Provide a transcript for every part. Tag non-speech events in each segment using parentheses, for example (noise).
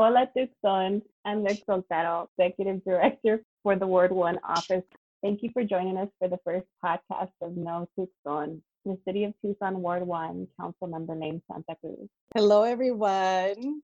Hola Tucson. I'm Nick Soltero, Executive Director for the Ward 1 office. Thank you for joining us for the first podcast of No Tucson, the City of Tucson Ward 1 Council Member Lane Santa Cruz. Hello, everyone.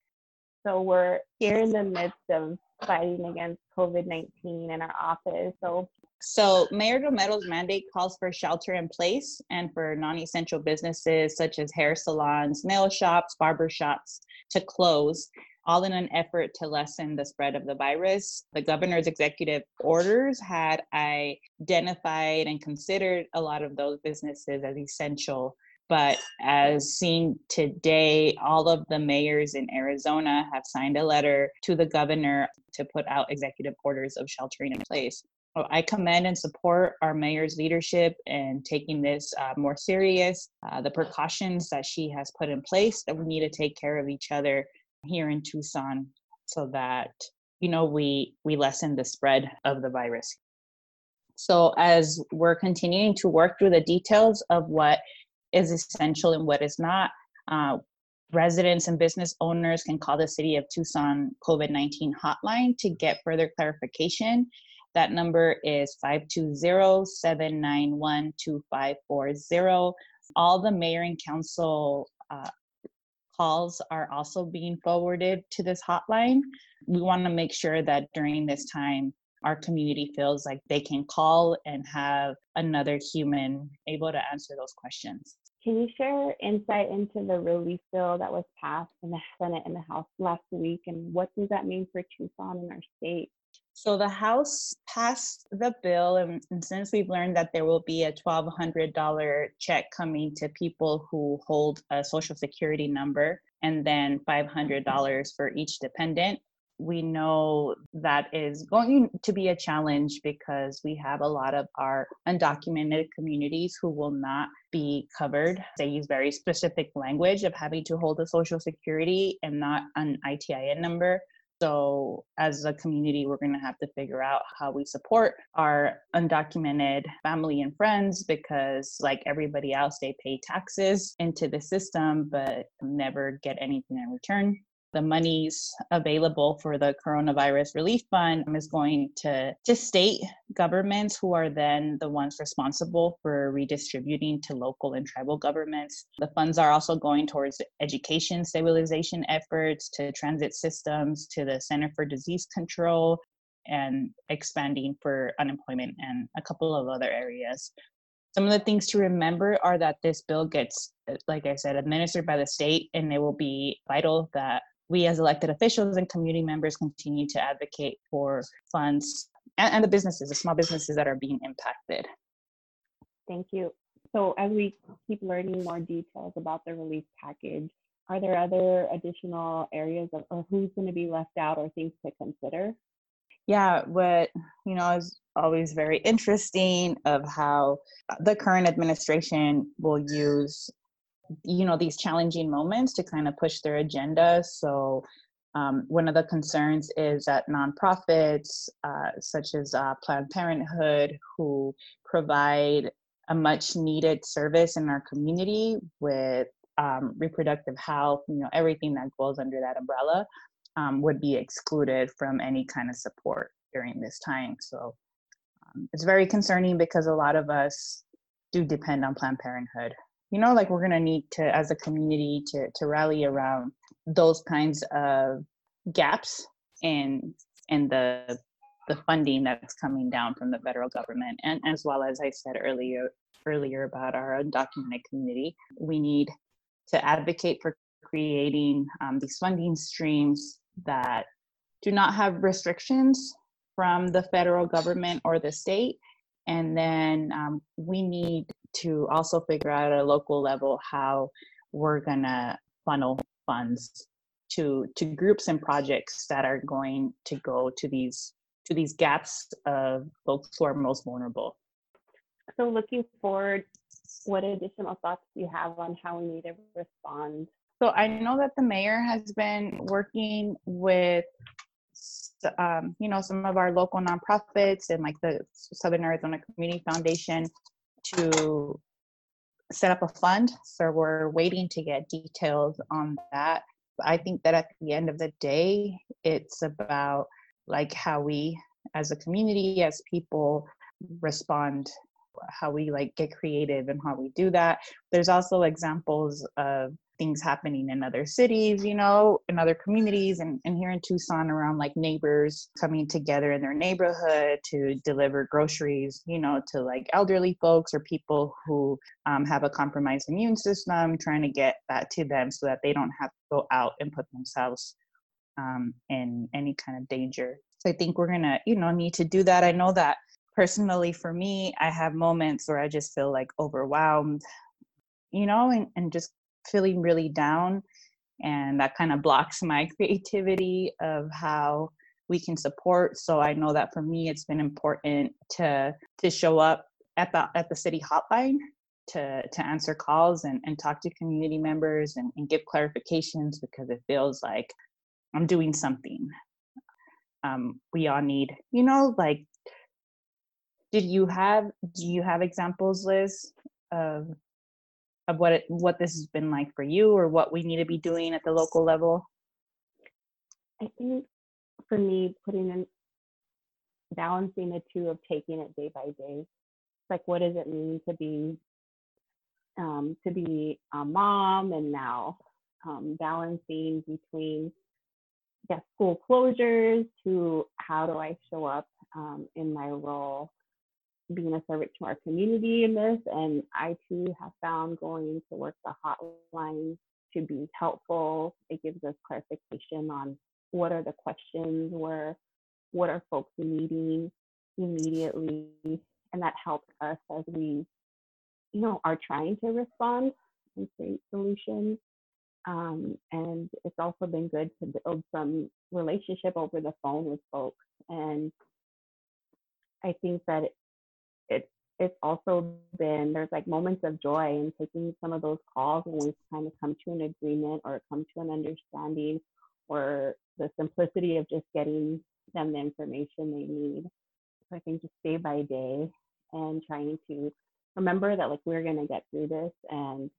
So we're here in the midst of fighting against COVID 19 in our office. So so, Mayor Romero's mandate calls for shelter in place and for non essential businesses such as hair salons, nail shops, barber shops to close, all in an effort to lessen the spread of the virus. The governor's executive orders had identified and considered a lot of those businesses as essential. But as seen today, all of the mayors in Arizona have signed a letter to the governor to put out executive orders of sheltering in place. I commend and support our mayor's leadership in taking this uh, more serious. Uh, the precautions that she has put in place that we need to take care of each other here in Tucson, so that you know we we lessen the spread of the virus. So as we're continuing to work through the details of what is essential and what is not, uh, residents and business owners can call the City of Tucson COVID 19 hotline to get further clarification that number is 520-791-2540. All the mayor and council uh, calls are also being forwarded to this hotline. We want to make sure that during this time, our community feels like they can call and have another human able to answer those questions. Can you share insight into the relief bill that was passed in the Senate and the House last week, and what does that mean for Tucson and our state? So the House passed the bill, and, and, since we've learned that there will be a $1,200 check coming to people who hold a Social Security number, and then $500 for each dependent, we know that is going to be a challenge because we have a lot of our undocumented communities who will not be covered. They use very specific language of having to hold a social security and not an ITIN number. So, as a community, we're going to have to figure out how we support our undocumented family and friends because, like everybody else, they pay taxes into the system but never get anything in return the monies available for the coronavirus relief fund is going to to state governments who are then the ones responsible for redistributing to local and tribal governments. The funds are also going towards education stabilization efforts to transit systems to the center for disease control and expanding for unemployment and a couple of other areas. Some of the things to remember are that this bill gets like i said administered by the state and it will be vital that we as elected officials and community members continue to advocate for funds and, and the businesses, the small businesses that are being impacted. Thank you. So as we keep learning more details about the relief package, are there other additional areas of, or who's going to be left out or things to consider? Yeah, what you know is always very interesting of how the current administration will use you know these challenging moments to kind of push their agenda. So um, one of the concerns is that nonprofits uh, such as uh, planned parenthood who provide a much needed service in our community with um, reproductive health you know everything that goes under that umbrella um, would be excluded from any kind of support during this time. So um, it's very concerning because a lot of us do depend on planned parenthood you know like we're going to need to as a community to to rally around those kinds of gaps in in the the funding that's coming down from the federal government. And as well as i said earlier earlier about our undocumented community we need to advocate for creating um, these funding streams that do not have restrictions from the federal government or the state. And then um, we need to also figure out at a local level how we're going to funnel funds to to groups and projects that are going to go to these to these gaps of folks who are most vulnerable. So looking forward, what additional thoughts do you have on how we need to respond? So I know that the mayor has been working with um, you know some of our local nonprofits and like the Southern Arizona Community Foundation to set up a fund. So we're waiting to get details on that. I think that at the end of the day, it's about like how we as a community as people respond how we like get creative and how we do that there's also examples of things happening in other cities you know in other communities and, and here in tucson around like neighbors coming together in their neighborhood to deliver groceries you know to like elderly folks or people who um, have a compromised immune system trying to get that to them so that they don't have to go out and put themselves um, in any kind of danger. So i think we're gonna you know need to do that. I know that personally for me i have moments where i just feel like overwhelmed you know and, and just feeling really down and that kind of blocks my (laughs) creativity of how we can support. So i know that for me it's been important to to show up at the at the city hotline to to answer calls and, and talk to community members and, and give clarifications because it feels like i'm doing something. Um, we all need you know like did you have do you have examples liz of of what it what this has been like for you or what we need to be doing at the local level? I think for me putting in balancing the two of taking it day by day It's like what does it mean to be um, to be a mom and now um, balancing between yeah, school closures to how do I show up um, in my role being a service to our community in this. And I too have found going to work the hotline to be helpful. It gives us clarification on what are the questions, where what are folks needing immediately, and that helps us as we, you know, are trying to respond and create solutions. Um, and it's also been good to build some relationship over the phone with folks. And I think that it it's also been there's like moments of joy in taking some of those calls when we kind of come to an agreement or come to an understanding or the simplicity of just getting them the information they need. So I think just day by day and trying to remember that like we're to get through this and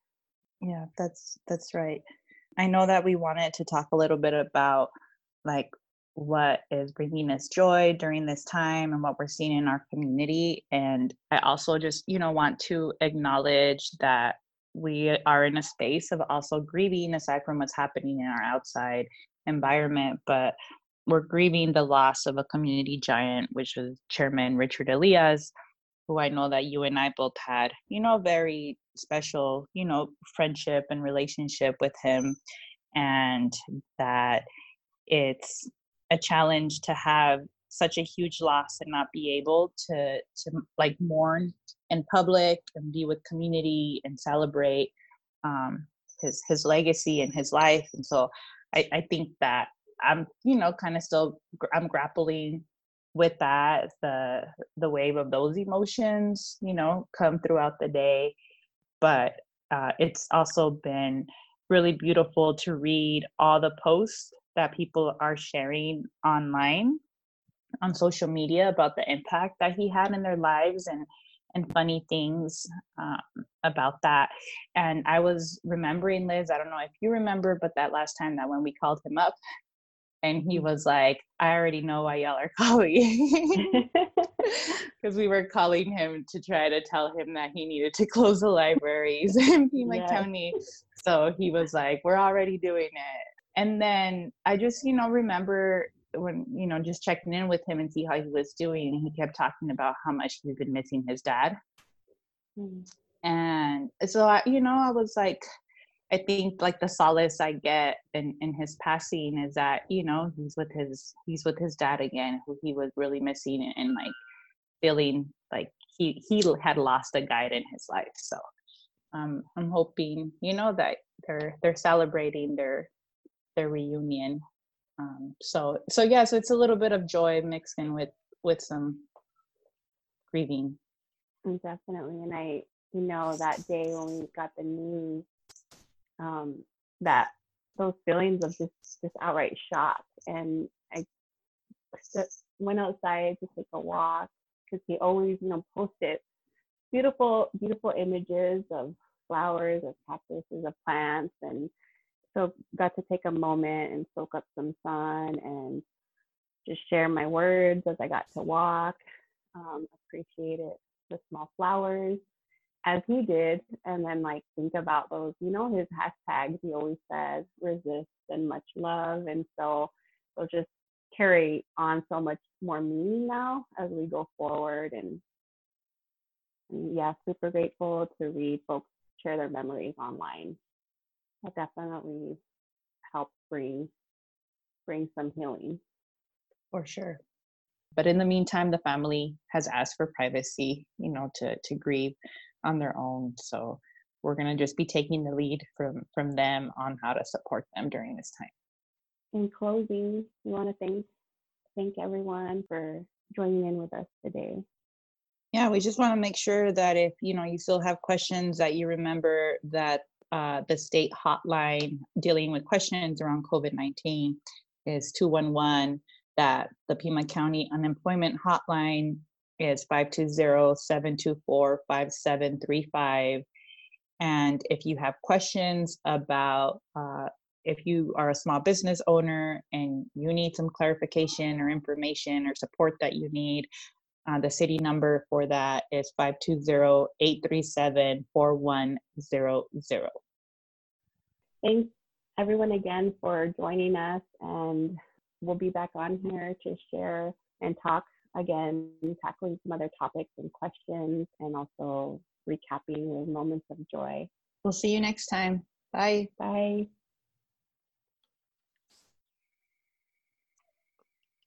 yeah that's that's right i know that we wanted to talk a little bit about like what is bringing us joy during this time and what we're seeing in our community. And I also just, you know, want to acknowledge that we are in a space of also grieving aside from what's happening in our outside environment, but we're grieving the loss of a community giant, which was Chairman Richard Elias, who I know that you and I both had, you know, very special, you know, friendship and relationship with him. And that it's a challenge to have such a huge loss and not be able to to like mourn in public and be with community and celebrate um, his his legacy and his life. And so I, I think that i'm you know kind of still i'm grappling with that the the wave of those emotions you know come throughout the day. But uh, it's also been really beautiful to read all the posts that people are sharing online on social media about the impact that he had in their lives and and funny things um, about that. And I was remembering, Liz, I don't know if you remember, but that last time that when we called him up and he was like, I already know why y'all are (laughs) calling. (laughs) Because we were calling him to try to tell him that he needed to (laughs) close the libraries in Pima yes. County. So he was like, We're already doing it and then i just you know remember when you know just checking in with him and see how he was doing and he kept talking about how much he's been missing his dad mm. and so i you know i was like i think like the solace i get in in his passing is that you know he's with his he's with his dad again who he was really missing and, and like feeling like he he had lost a guide in his life so um i'm hoping you know that they're they're celebrating their their reunion. Um, so so yeah, so it's a little bit of joy mixed in with with some grieving. Definitely, and I you know that day when we got the news, um, that those feelings of just just outright shock, and I went outside to take a walk because he always you know posted beautiful beautiful images of flowers, of cactuses, of plants, and so got to take a moment and soak up some sun and just share my words as I got to walk. Um, appreciated the small flowers as he did, and then like think about those, you know, his hashtags he always says, resist and much love. And so they'll just carry on so much more meaning now as we go forward. And, and yeah, super grateful to read folks share their memories online. That definitely helps bring bring some healing. For sure. But in the meantime, the family has asked for privacy, you know, to to grieve on their own. So we're going to just be taking the lead from from them on how to support them during this time. In closing, we want to thank thank everyone for joining in with us today. Yeah, we just want to make sure that if you know you still have questions that you remember that uh, the state hotline dealing with questions around COVID nineteen is two one one. That the Pima County Unemployment Hotline is 520-724-5735 and if you have questions about uh, if you are a small business owner and you need some clarification or information or support that you need uh, the city number for that is 520-837-4100 thanks everyone again for joining us and we'll be back on here to share and talk again, tackling some other topics and questions, and also recapping with moments of joy. We'll see you next time. Bye. Bye.